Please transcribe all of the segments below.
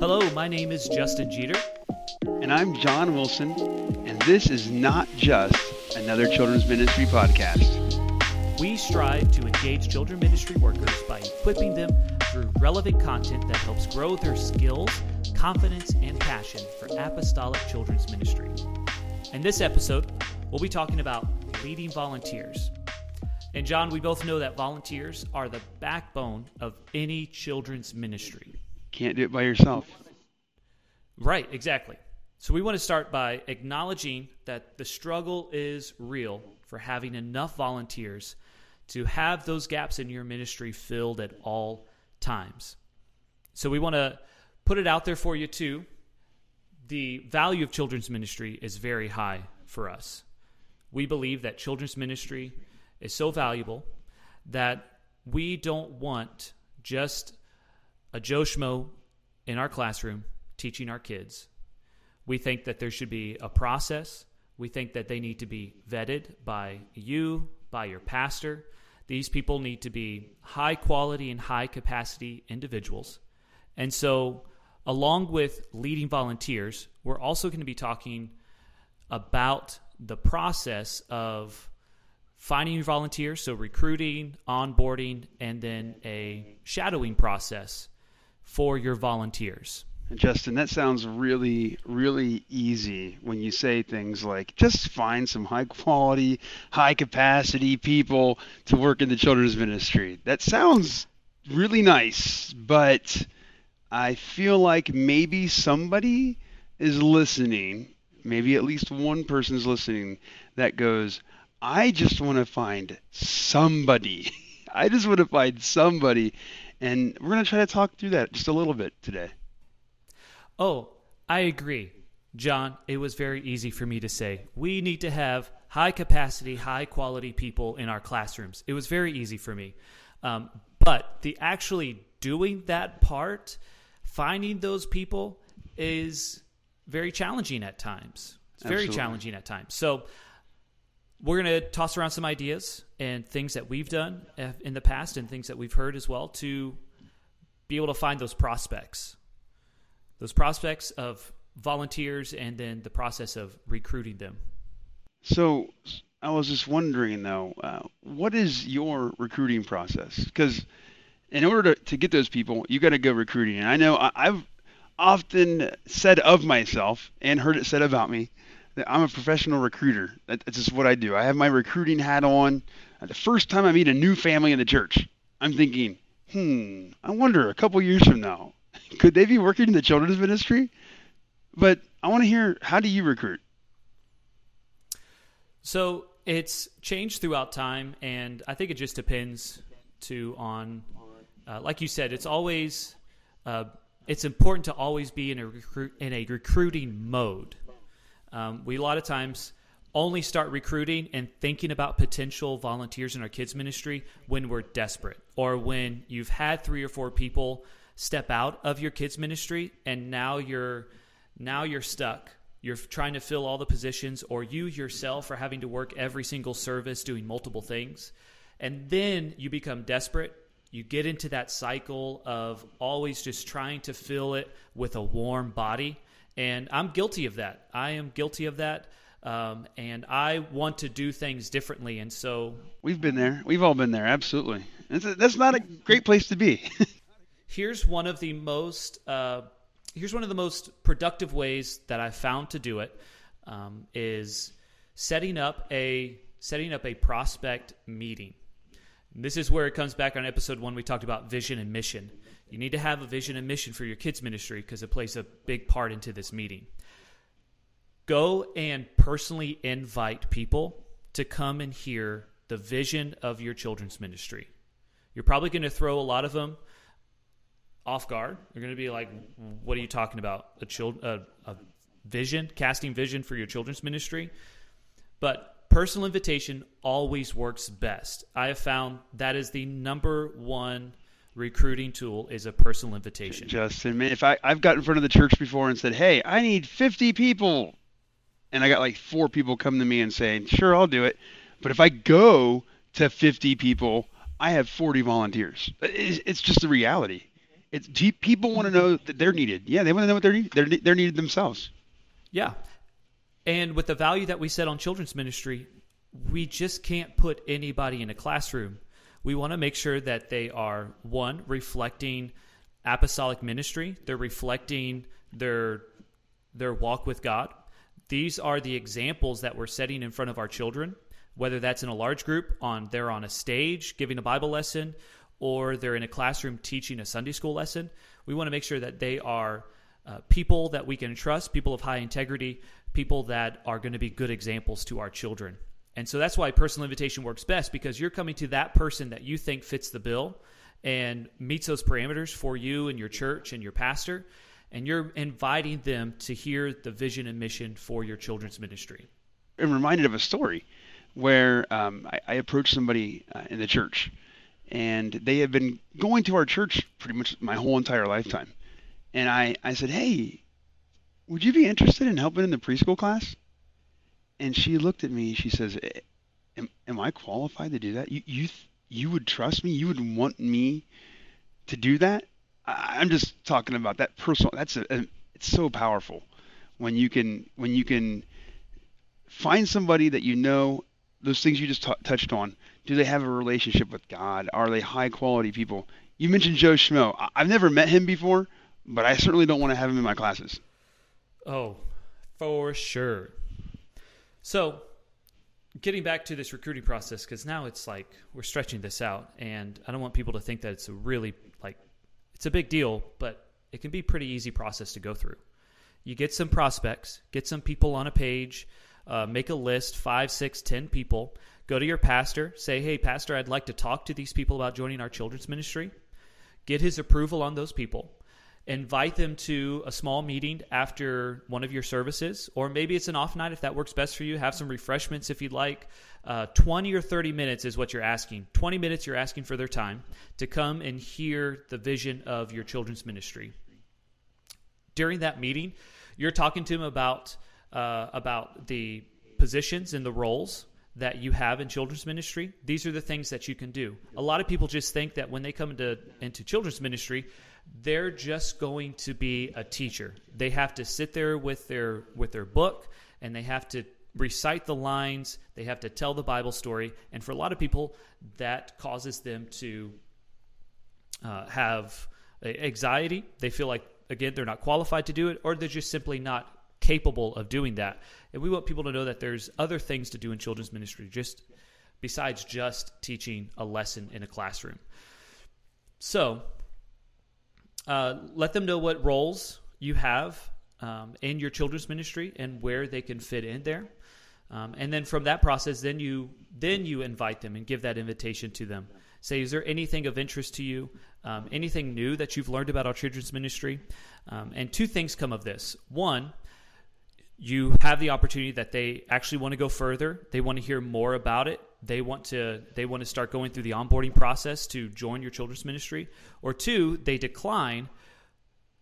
Hello, my name is Justin Jeter. And I'm John Wilson, and this is not just another children's ministry podcast. We strive to engage children ministry workers by equipping them through relevant content that helps grow their skills, confidence, and passion for apostolic children's ministry. In this episode, we'll be talking about leading volunteers. And John, we both know that volunteers are the backbone of any children's ministry. Can't do it by yourself. Right, exactly. So we want to start by acknowledging that the struggle is real for having enough volunteers to have those gaps in your ministry filled at all times. So we want to put it out there for you too. The value of children's ministry is very high for us. We believe that children's ministry is so valuable that we don't want just a Joe Schmo in our classroom teaching our kids. We think that there should be a process. We think that they need to be vetted by you, by your pastor. These people need to be high quality and high capacity individuals. And so, along with leading volunteers, we're also going to be talking about the process of finding volunteers, so recruiting, onboarding, and then a shadowing process for your volunteers. Justin, that sounds really, really easy when you say things like just find some high quality, high capacity people to work in the children's ministry. That sounds really nice, but I feel like maybe somebody is listening, maybe at least one person is listening that goes, I just want to find somebody. I just want to find somebody. And we're going to try to talk through that just a little bit today. Oh, I agree. John, it was very easy for me to say, we need to have high capacity, high quality people in our classrooms. It was very easy for me. Um, but the actually doing that part, finding those people, is very challenging at times. It's very Absolutely. challenging at times. So, we're going to toss around some ideas and things that we've done uh, in the past and things that we've heard as well to be able to find those prospects those prospects of volunteers and then the process of recruiting them So I was just wondering though, uh, what is your recruiting process? Because in order to, to get those people, you got to go recruiting. And I know I, I've often said of myself and heard it said about me I'm a professional recruiter. That's just what I do. I have my recruiting hat on. Uh, the first time I meet a new family in the church, I'm thinking, hmm, I wonder a couple years from now, could they be working in the children's ministry? But I want to hear how do you recruit? so it's changed throughout time and i think it just depends to on uh, like you said it's always uh, it's important to always be in a recruit in a recruiting mode um, we a lot of times only start recruiting and thinking about potential volunteers in our kids ministry when we're desperate or when you've had three or four people step out of your kids ministry and now you're now you're stuck. You're trying to fill all the positions or you yourself are having to work every single service doing multiple things. And then you become desperate. You get into that cycle of always just trying to fill it with a warm body and i'm guilty of that i am guilty of that um, and i want to do things differently and so We've been there. We've all been there. Absolutely. That's, a, that's not a great place to be. here's one of the most uh, here's one of the most productive ways that I've found to do it um, is setting up a setting up a prospect meeting. And this is where it comes back on episode one. We talked about vision and mission. You need to have a vision and mission for your kids ministry because it plays a big part into this meeting. Go and personally invite people to come and hear the vision of your children's ministry. You're probably going to throw a lot of them off guard. You're going to be like, "What are you talking about? A child, a, a vision, casting vision for your children's ministry?" But personal invitation always works best. I have found that is the number one recruiting tool is a personal invitation. Justin, man, if I, I've got in front of the church before and said, hey, I need 50 people, and I got like four people come to me and saying, sure, I'll do it. But if I go to 50 people, I have 40 volunteers. It's, it's just the reality. It's people want to know that they're needed. Yeah, they want to know what they're needed. They're, they're needed themselves. Yeah. And with the value that we set on children's ministry, we just can't put anybody in a classroom. We want to make sure that they are one reflecting apostolic ministry. They're reflecting their their walk with God. These are the examples that we're setting in front of our children, whether that's in a large group, on they're on a stage giving a Bible lesson, or they're in a classroom teaching a Sunday school lesson. We want to make sure that they are uh, people that we can trust, people of high integrity, people that are going to be good examples to our children. And so that's why personal invitation works best because you're coming to that person that you think fits the bill and meets those parameters for you and your church and your pastor and you're inviting them to hear the vision and mission for your children's ministry. I'm reminded of a story where um, I, I, approached somebody uh, in the church, and they had been going to our church pretty much my whole entire lifetime. And I, I said, Hey, would you be interested in helping in the preschool class? And she looked at me. She says, Am, am I qualified to do that? You, you, you would trust me? You would want me to do that? I'm just talking about that personal. That's a, a, it's so powerful when you can when you can find somebody that you know those things you just t- touched on. Do they have a relationship with God? Are they high quality people? You mentioned Joe Schmo. I- I've never met him before, but I certainly don't want to have him in my classes. Oh, for sure. So, getting back to this recruiting process, because now it's like we're stretching this out, and I don't want people to think that it's a really like it's a big deal, but it can be pretty easy process to go through. You get some prospects, get some people on a page, uh, make a list, five, six, ten people. Go to your pastor, say, "Hey, pastor, I'd like to talk to these people about joining our children's ministry." Get his approval on those people invite them to a small meeting after one of your services, or maybe it's an off night if that works best for you. Have some refreshments if you'd like. Uh, 20 or 30 minutes is what you're asking. 20 minutes you're asking for their time to come and hear the vision of your children's ministry. During that meeting, you're talking to them about uh, about the positions and the roles that you have in children's ministry. These are the things that you can do. A lot of people just think that when they come into into children's ministry, they're just going to be a teacher. They have to sit there with their with their book and they have to recite the lines, they have to tell the Bible story, and for a lot of people that causes them to uh, have anxiety. They feel like again they're not qualified to do it or they're just simply not capable of doing that. And we want people to know that there's other things to do in children's ministry just besides just teaching a lesson in a classroom. So, uh, let them know what roles you have um, in your children's ministry and where they can fit in there. Um, and then from that process, then you then you invite them and give that invitation to them. Say, is there anything of interest to you? Um, anything new that you've learned about our children's ministry? Um, and two things come of this. One, you have the opportunity that they actually want to go further. They want to hear more about it. They want to they want to start going through the onboarding process to join your children's ministry. Or two, they decline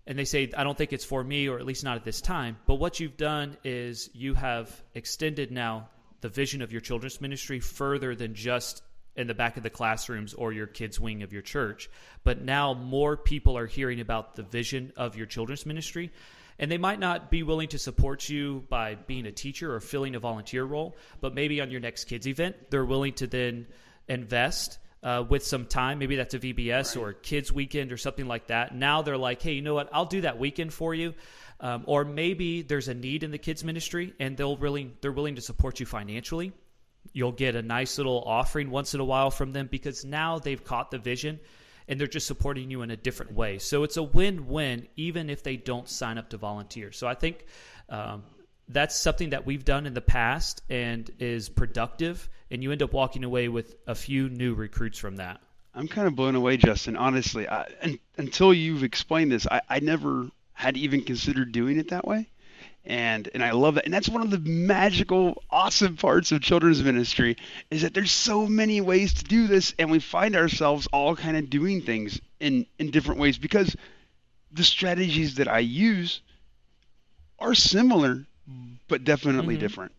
and they say I don't think it's for me or at least not at this time. But what you've done is you have extended now the vision of your children's ministry further than just in the back of the classrooms or your kids wing of your church. But now more people are hearing about the vision of your children's ministry and they might not be willing to support you by being a teacher or filling a volunteer role, but maybe on your next kids event, they're willing to then invest uh, with some time. Maybe that's a VBS right. or a kids weekend or something like that. Now they're like, hey, you know what? I'll do that weekend for you. Um, or maybe there's a need in the kids ministry and they'll really they're willing to support you financially. You'll get a nice little offering once in a while from them because now they've caught the vision and they're just supporting you in a different way. So it's a win win, even if they don't sign up to volunteer. So I think um, that's something that we've done in the past and is productive, and you end up walking away with a few new recruits from that. I'm kind of blown away, Justin. Honestly, I, until you've explained this, I, I never had even considered doing it that way and and I love that. And that's one of the magical, awesome parts of children's ministry is that there's so many ways to do this, and we find ourselves all kind of doing things in in different ways because the strategies that I use are similar, but definitely mm-hmm. different.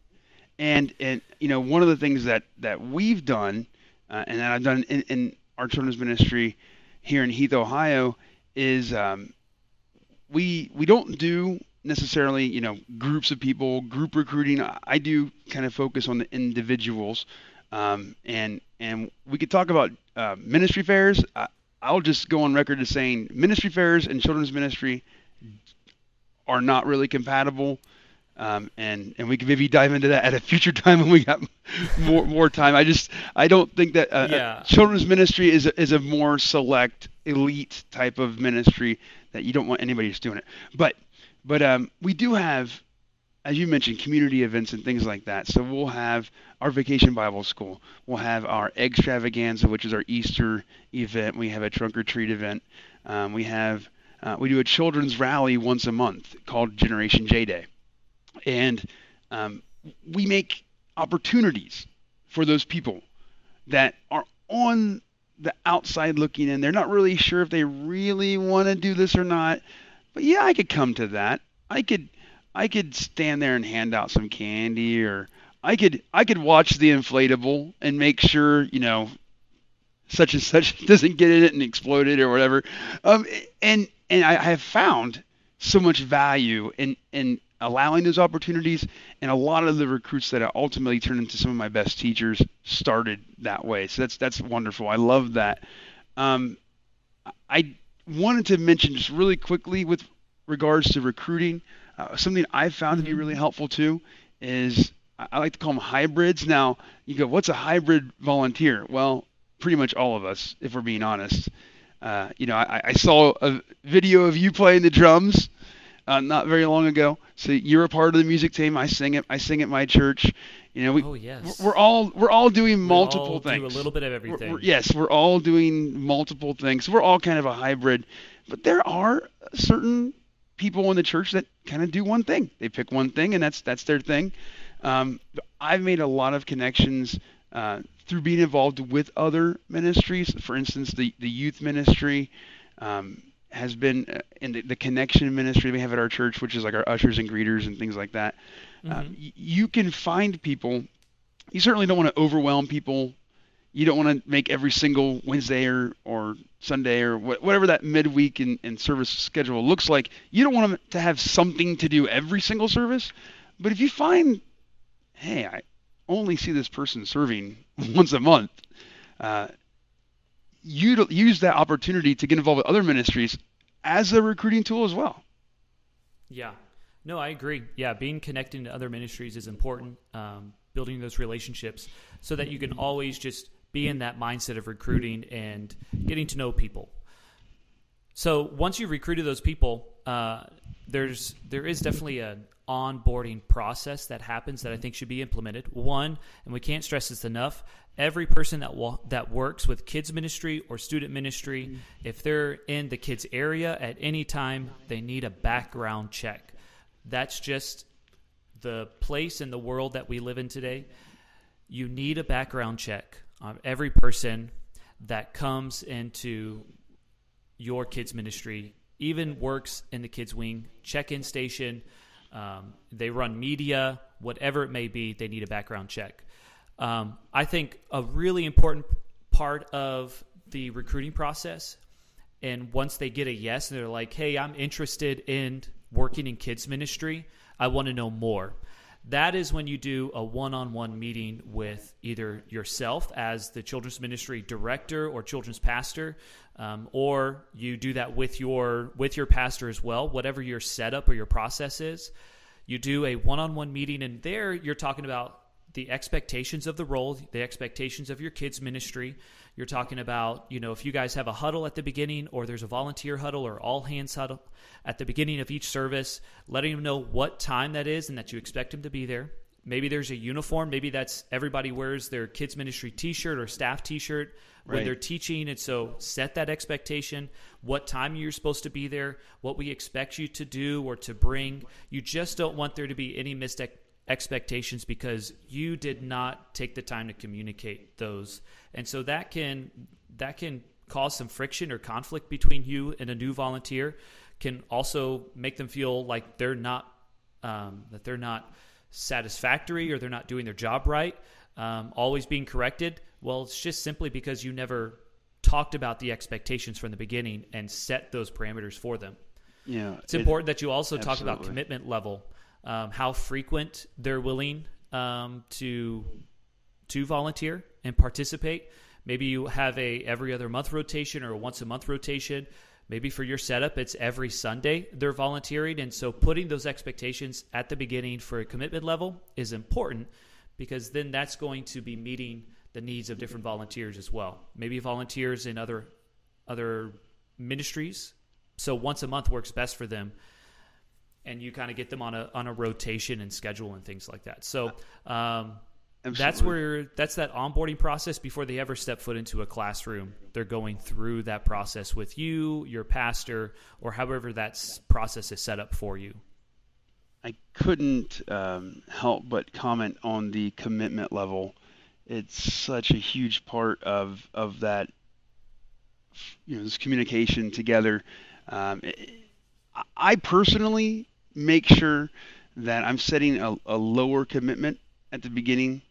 And and you know one of the things that that we've done, uh, and that I've done in, in our children's ministry here in Heath, Ohio, is um, we we don't do necessarily you know groups of people, group recruiting. I do kind of focus on the individuals, um, and and we could talk about uh, ministry fairs. I, I'll just go on record as saying ministry fairs and children's ministry are not really compatible. Um, and and we can maybe dive into that at a future time when we got more more time. I just I don't think that uh, Yeah. children's ministry is a, is a more select elite type of ministry that you don't want anybody just doing it. But but um, we do have, as you mentioned, community events and things like that. So we'll have our vacation Bible school. We'll have our extravaganza, which is our Easter event. We have a trunk or treat event. Um, we have uh, we do a children's rally once a month called Generation J Day, and um, we make opportunities for those people that are on the outside looking in. They're not really sure if they really want to do this or not. But yeah, I could come to that. I could I could stand there and hand out some candy or I could I could watch the inflatable and make sure, you know, such and such doesn't get in it and explode it or whatever. Um, and and I have found so much value in in allowing those opportunities, and a lot of the recruits that I ultimately turned into some of my best teachers started that way. So that's that's wonderful. I love that. Um, I wanted to mention just really quickly with regards to recruiting, uh, something I've found to be really helpful too is I I like to call them hybrids. Now you go, what's a hybrid volunteer? Well, pretty much all of us, if we're being honest. Uh, you know, I, I saw a video of you playing the drums uh, not very long ago. So you're a part of the music team. I sing it. I sing at my church. You know, we, Oh, yes. we're, we're all we're all doing multiple we all things. Do a little bit of We're- everything. we're- yes, we're all doing multiple things. We're all kind of a hybrid, but there are certain people in the church that kind of do one thing. They pick one thing, and that's that's their thing. Um, I've made a lot of connections uh, through being involved with other ministries. For instance, the the youth ministry. Um, has been uh, in the, the connection ministry we have at our church, which is like our ushers and greeters and things like that. Um, y- you can find people. You certainly don't want to overwhelm people you don't want to make every single Wednesday or, or Sunday or wh- whatever that midweek and, and service schedule looks like. You don't want them to have something to do every single service. But if you find, hey, I only see this person serving once a month, uh, you use that opportunity to get involved with other ministries as a recruiting tool as well. Yeah. No, I agree. Yeah, being connected to other ministries is important. Um, building those relationships so that you can always just be in that mindset of recruiting and getting to know people. So once you've recruited those people, uh, there's there is definitely an onboarding process that happens that I think should be implemented. One, and we can't stress this enough, every person that wa- that works with kids ministry or student ministry, if they're in the kids area at any time, they need a background check. That's just the place in the world that we live in today. You need a background check on every person that comes into your kids ministry, even works in the kids wing, check-in station. Um, they run media, whatever it may be. They need a background check. Um, I think a really important part of the recruiting process, and once they get a yes, and they're like, "Hey, I'm interested in working in kids ministry. I want to know more." That is when you do a one-on-one meeting with either yourself as the children's ministry director or children's pastor, um, or you do that with your with your pastor as well. Whatever your setup or your process is, you do a one-on-one meeting, and there you're talking about the expectations of the role, the expectations of your kids ministry. You're talking about, you know, if you guys have a huddle at the beginning or there's a volunteer huddle or all hands huddle at the beginning of each service, letting them know what time that is and that you expect them to be there. Maybe there's a uniform. Maybe that's everybody wears their kids ministry t-shirt or staff t-shirt when Right. they're teaching. And so set that expectation, what time you're supposed to be there, what we expect you to do or to bring. You just don't want there to be any missed ex- expectations because you did not take the time to communicate those. And so that can that can cause some friction or conflict between you and a new volunteer can also make them feel like they're not um, that they're not satisfactory or they're not doing their job right, um, always being corrected. Well, it's just simply because you never talked about the expectations from the beginning and set those parameters for them. Yeah, It's important that you also talk about commitment level, um, how frequent they're willing um, to to volunteer and participate. Maybe you have a every other month rotation or a once a month rotation. Maybe for your setup, it's every Sunday they're volunteering, and so putting those expectations at the beginning for a commitment level is important because then that's going to be meeting the needs of different volunteers as well. Maybe volunteers in other other ministries so once a month works best for them and you kind of get them on a on a rotation and schedule and things like that so um, that's where that's that onboarding process before they ever step foot into a classroom they're going through that process with you your pastor or however that process is set up for you I couldn't um, help but comment on the commitment level. It's such a huge part of of that, you know, this communication together. Um, I- I personally make sure that I'm setting a, a lower commitment at the beginning.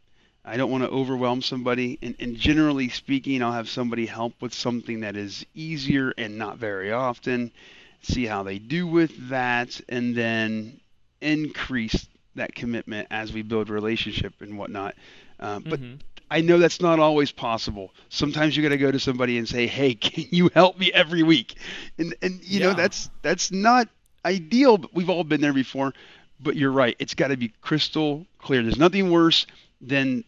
I don't want to overwhelm somebody, and, and generally speaking, I'll have somebody help with something that is easier and not very often. See how they do with that, and then increase that commitment as we build relationship and whatnot. Um, but Mhm. I know that's not always possible. Sometimes you got to go to somebody and say, "Hey, can you help me every week?" And and you know that's that's not ideal, but we've all been there before. But you're right; it's got to be crystal clear. There's nothing worse than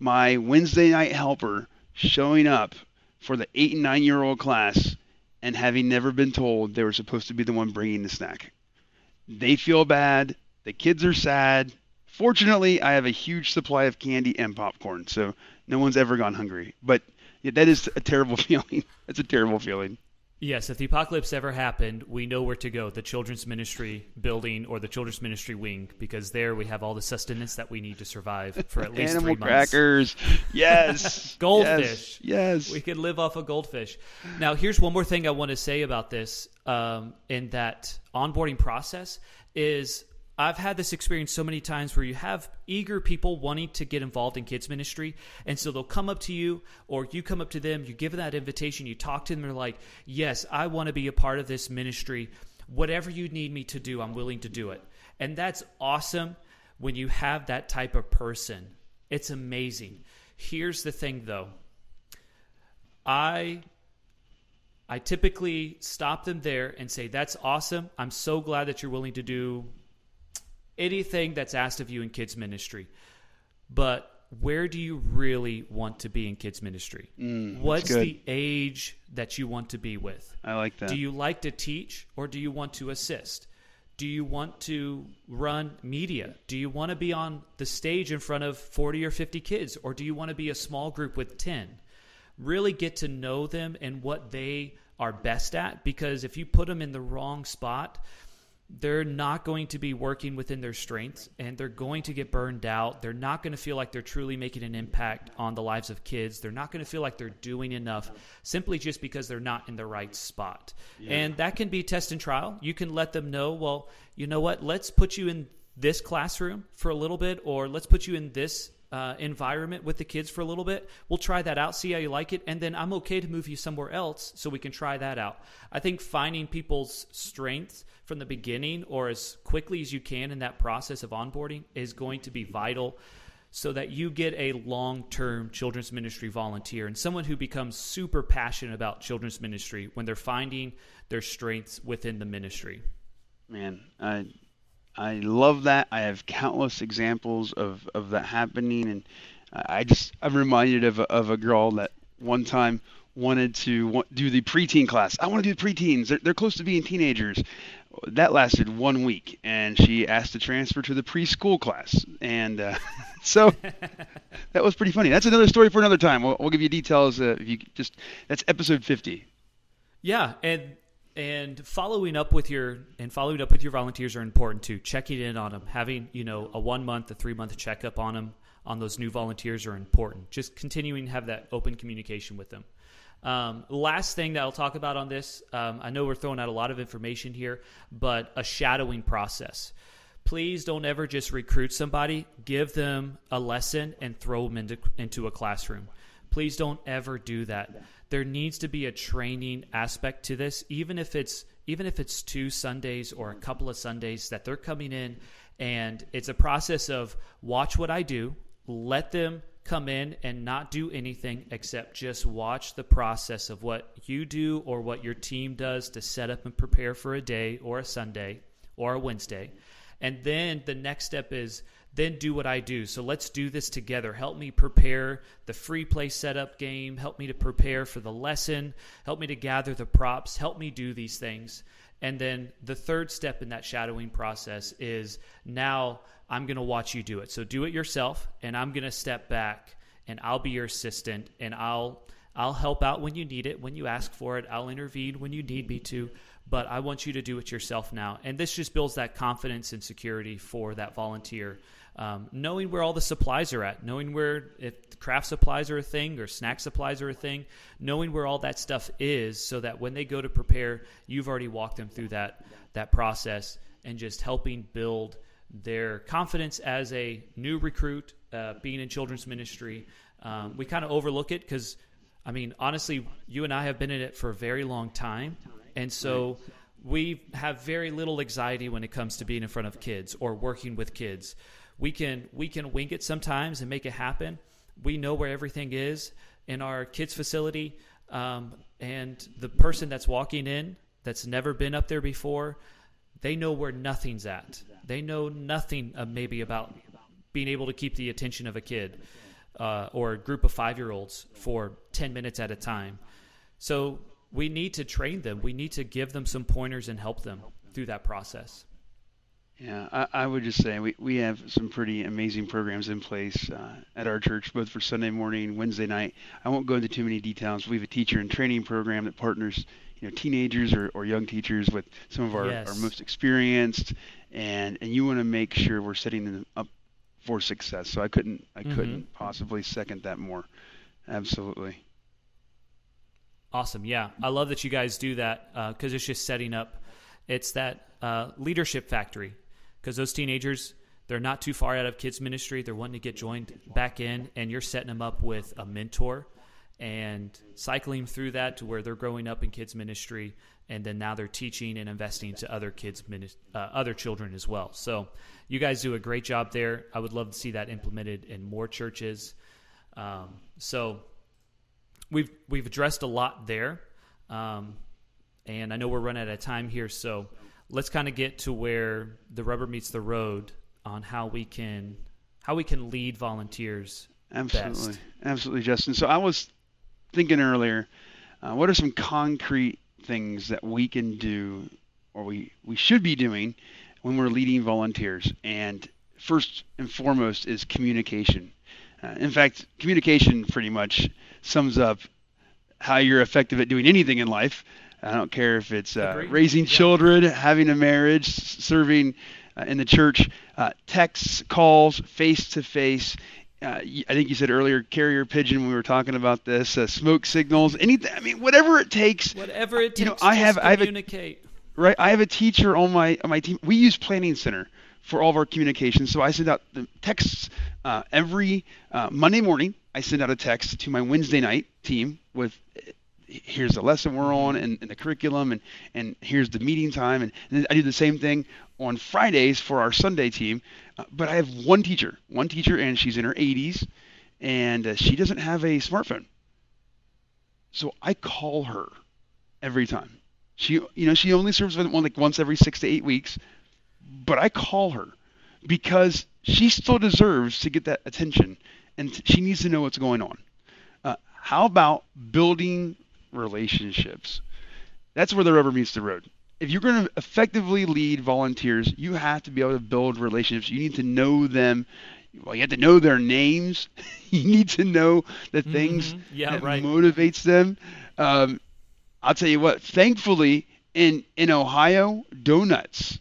my Wednesday night helper showing up for the eight and nine year old class and having never been told they were supposed to be the one bringing the snack. They feel bad. The kids are sad. Fortunately, I have a huge supply of candy and popcorn, so no one's ever gone hungry. But yeah, that is a terrible feeling. That's a terrible feeling. Yes, if the apocalypse ever happened, we know where to go the children's ministry building or the children's ministry wing because there we have all the sustenance that we need to survive for at least Animal three months. crackers. Yes. Goldfish. Yes. yes. We could live off of goldfish. Now, here's one more thing I want to say about this um, in that onboarding process is I've had this experience so many times where you have eager people wanting to get involved in kids ministry, and so they'll come up to you, or you come up to them, you give them that invitation, you talk to them, they're like, "Yes, I want to be a part of this ministry. Whatever you need me to do, I'm willing to do it." And that's awesome when you have that type of person. It's amazing. Here's the thing, though. I I typically stop them there and say, "That's awesome. I'm so glad that you're willing to do anything that's asked of you in kids ministry." But where do you really want to be in kids ministry? Mm, What's good. the age that you want to be with? I like that. Do you like to teach or do you want to assist? Do you want to run media? Do you want to be on the stage in front of 40 or 50 kids or do you want to be a small group with 10? Really get to know them and what they are best at because if you put them in the wrong spot, they're not going to be working within their strengths and they're going to get burned out. They're not going to feel like they're truly making an impact on the lives of kids. They're not going to feel like they're doing enough simply just because they're not in the right spot. And that can be test and trial. You can let them know, well, you know what? Let's put you in this classroom for a little bit or let's put you in this uh, environment with the kids for a little bit. We'll try that out, see how you like it, and then I'm okay to move you somewhere else so we can try that out. I think finding people's strengths from the beginning or as quickly as you can in that process of onboarding is going to be vital so that you get a long term children's ministry volunteer and someone who becomes super passionate about children's ministry when they're finding their strengths within the ministry. Man, I I love that. I have countless examples of, of that happening, and I just I'm reminded of a, of a girl that one time wanted to do the preteen class. I want to do the preteens. They're, they're close to being teenagers. That lasted one week, and she asked to transfer to the preschool class, and uh, so that was pretty funny. That's another story for another time. We'll, we'll give you details uh, if you just. That's episode 50. Yeah, and and following up with your and following up with your volunteers are important too. Checking in on them, having you know a one month, a three month checkup on them on those new volunteers are important. Just continuing to have that open communication with them. Um, last thing that I'll talk about on this, um, I know we're throwing out a lot of information here, but a shadowing process. Please don't ever just recruit somebody, give them a lesson, and throw them into, into a classroom Please don't ever do that. There needs to be a training aspect to this, even if it's even if it's two Sundays or a couple of Sundays that they're coming in and it's a process of watch what I do, let them come in and not do anything except just watch the process of what you do or what your team does to set up and prepare for a day or a Sunday or a Wednesday. And then the next step is then do what I do. So let's do this together. Help me prepare the free play setup game. Help me to prepare for the lesson. Help me to gather the props. Help me do these things. And then the third step in that shadowing process is now I'm going to watch you do it. So do it yourself, and I'm going to step back and I'll be your assistant and I'll I'll help out when you need it, when you ask for it. I'll intervene when you need me to, but I want you to do it yourself now. And this just builds that confidence and security for that volunteer um, knowing where all the supplies are at, knowing where if craft supplies are a thing or snack supplies are a thing, knowing where all that stuff is, so that when they go to prepare, you've already walked them through that that process and just helping build their confidence as a new recruit, uh, being in children's ministry. Um, we kind of overlook it because, I mean, honestly, you and I have been in it for a very long time, and so. We have very little anxiety when it comes to being in front of kids or working with kids we can we can wing it sometimes and make it happen. We know where everything is in our kids facility, um, and the person that's walking in that's never been up there before, they know where nothing's at. They know nothing uh, maybe about being able to keep the attention of a kid uh, or a group of five year olds for 10 minutes at a time. So we need to train them. We need to give them some pointers and help them through that process. Yeah, I, I would just say we, we have some pretty amazing programs in place uh, at our church, both for Sunday morning, Wednesday night. I won't go into too many details. We have a teacher and training program that partners, you know, teenagers or, or young teachers with some of our, yes. our most experienced, and and you want to make sure we're setting them up for success. So I couldn't I mm-hmm. couldn't possibly second that more. Absolutely. Awesome. Yeah, I love that you guys do that because uh, it's just setting up. It's that uh, leadership factory because those teenagers they're not too far out of kids ministry. They're wanting to get joined back in and you're setting them up with a mentor and cycling through that to where they're growing up in kids ministry and then now they're teaching and investing to other kids uh, other children as well. So you guys do a great job there. I would love to see that implemented in more churches. Um, so we've we've addressed a lot there. Um, and i know we're running out of time here so let's kind of get to where the rubber meets the road on how we can how we can lead volunteers. Absolutely, best. absolutely, Justin. So I was thinking earlier, uh, what are some concrete things that we can do, or we we should be doing, when we're leading volunteers? And first and foremost is communication. Uh, in fact, communication pretty much sums up how you're effective at doing anything in life. I don't care if it's uh, raising children, having a marriage, serving uh, in the church, uh, texts, calls, face to face. I think you said earlier, carrier pigeon. When we were talking about this, uh, smoke signals, anything. I mean, whatever it takes. Whatever it takes. You know, I have, I have a, right. I have a teacher on my on my team. We use Planning Center for all of our communications. So I send out the texts uh, every uh, Monday morning. I send out a text to my Wednesday night team with here's the lesson we're on and, and, the curriculum and, and here's the meeting time. And, and I do the same thing on Fridays for our Sunday team uh, but I have one teacher one teacher and she's in her 80s and uh, she doesn't have a smartphone. So I call her every time. She you know she only serves one like once every six to eight weeks but I call her because she still deserves to get that attention and she needs to know what's going on. Uh, how about building relationships. That's where the rubber meets the road. If you're going to effectively lead volunteers, you have to be able to build relationships. You need to know them. Well, you have to know their names. you need to know the mm-hmm. things mm-hmm. yeah, that right. motivates them. Um, I'll tell you what. Thankfully, in in Ohio, donuts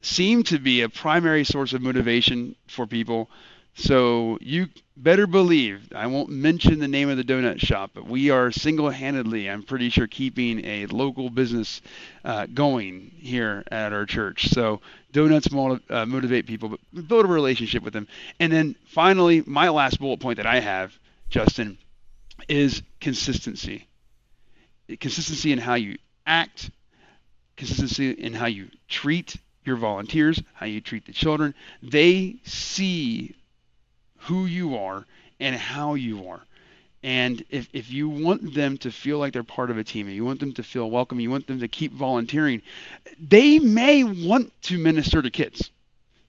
seem to be a primary source of motivation for people. So you better believe, I won't mention the name of the donut shop, but we are single-handedly, I'm pretty sure, keeping a local business uh, going here at our church. So donuts motiv- uh, motivate people, but build a relationship with them. And then finally, my last bullet point that I have, Justin, is consistency. Consistency in how you act, consistency in how you treat your volunteers, how you treat the children. They see who you are and how you are. And if, if you want them to feel like they're part of a team, and you want them to feel welcome, you want them to keep volunteering, they may want to minister to kids.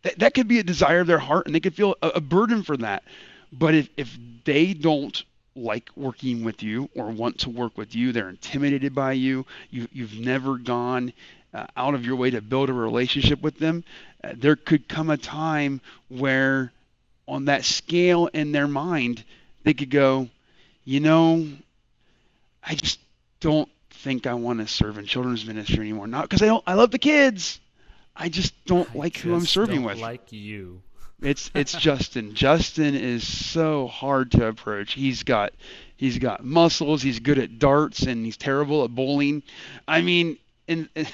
That, that could be a desire of their heart, and they could feel a, a burden for that. But if, if they don't like working with you or want to work with you, they're intimidated by you, you you've never gone uh, out of your way to build a relationship with them, uh, there could come a time where on that scale in their mind, they could go, you know, I just don't think I want to serve in children's ministry anymore. Not because I don't, I love the kids. I just don't I like just who I'm serving with. Like you. It's it's Justin. Justin is so hard to approach. He's got he's got muscles. He's good at darts, and he's terrible at bowling. I mean, and, and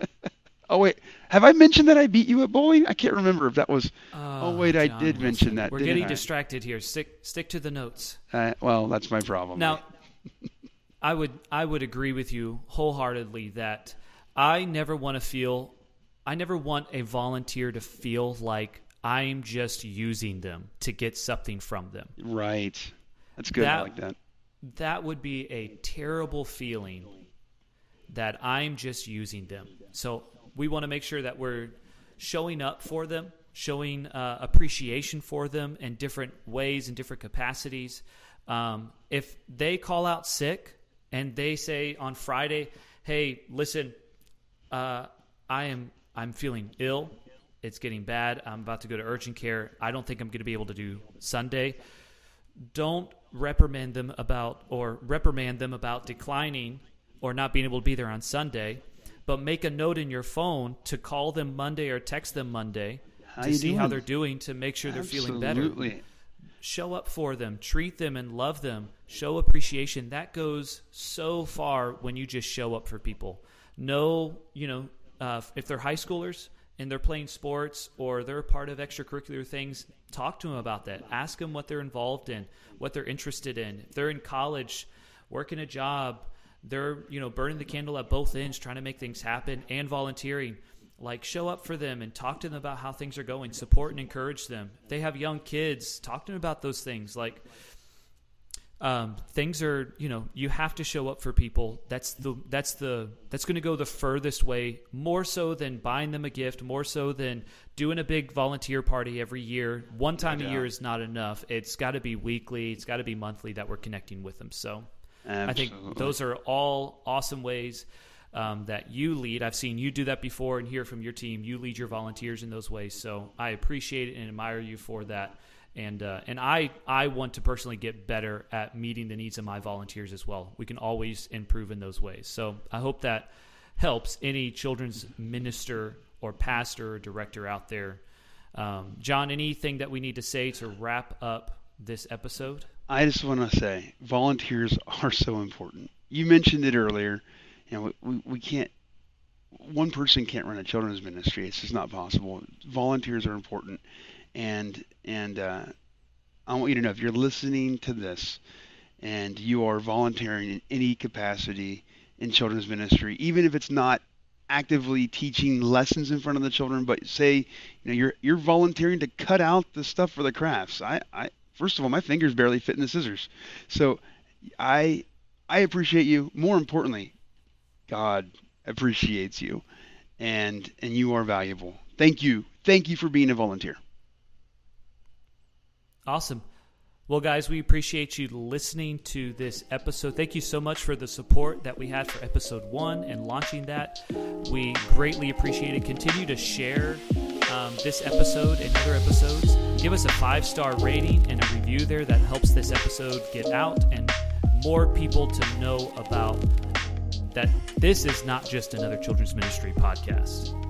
oh wait, have I mentioned that I beat you at bowling? I can't remember if that was. Oh, wait, I John did mention that, We're getting I? distracted here. Stick stick to the notes. Uh, well, that's my problem. Now, I would I would agree with you wholeheartedly that I never want to feel I never want a volunteer to feel like I'm just using them to get something from them. right. That's good. I That- like that. That would be a terrible feeling that I'm just using them. So we want to make sure that we're showing up for them, showing uh, appreciation for them in different ways and different capacities. Um, if they call out sick and they say on Friday, "Hey, listen, uh, I am I'm feeling ill. It's getting bad. I'm about to go to urgent care. I don't think I'm going to be able to do Sunday." don't reprimand them about or reprimand them about declining or not being able to be there on Sunday, but make a note in your phone to call them Monday or text them Monday How to see how they're doing to make sure they're feeling better. Absolutely. Show up for them, treat them and love them, show appreciation. That goes so far when you just show up for people. No, you know, uh, if they're high schoolers and they're playing sports or they're part of extracurricular things, talk to them about that. Ask them what they're involved in, what they're interested in. If they're in college, working a job, they're you know burning the candle at both ends, trying to make things happen and volunteering. Like show up for them and talk to them about how things are going. Support and encourage them. If they have young kids, talk to them about those things. Like um, things are you know you have to show up for people that's the that's the that's going to go the furthest way more so than buying them a gift more so than doing a big volunteer party every year one time a year is not enough it's got to be weekly it's got to be monthly that we're connecting with them so i think those are all awesome ways um, that you lead i've seen you do that before and hear from your team you lead your volunteers in those ways so i appreciate it and admire you for that and uh, and I I want to personally get better at meeting the needs of my volunteers as well. We can always improve in those ways. So I hope that helps any children's minister or pastor or director out there. Um, John, anything that we need to say to wrap up this episode? I just want to say volunteers are so important. You mentioned it earlier. You know, we, we can't, one person can't run a children's ministry. It's just not possible. Volunteers are important. And, and, uh, I want you to know if you're listening to this and you are volunteering in any capacity in children's ministry, even if it's not actively teaching lessons in front of the children, but say, you know, you're, you're volunteering to cut out the stuff for the crafts. I, I, first of all, my fingers barely fit in the scissors. So I I appreciate you. More importantly, God appreciates you and and you are valuable. Thank you. Thank you for being a volunteer. Awesome. Well, guys, we appreciate you listening to this episode. Thank you so much for the support that we had for episode one and launching that. We greatly appreciate it. Continue to share um, this episode and other episodes. Give us a five star rating and a review there that helps this episode get out and more people to know about that this is not just another children's ministry podcast.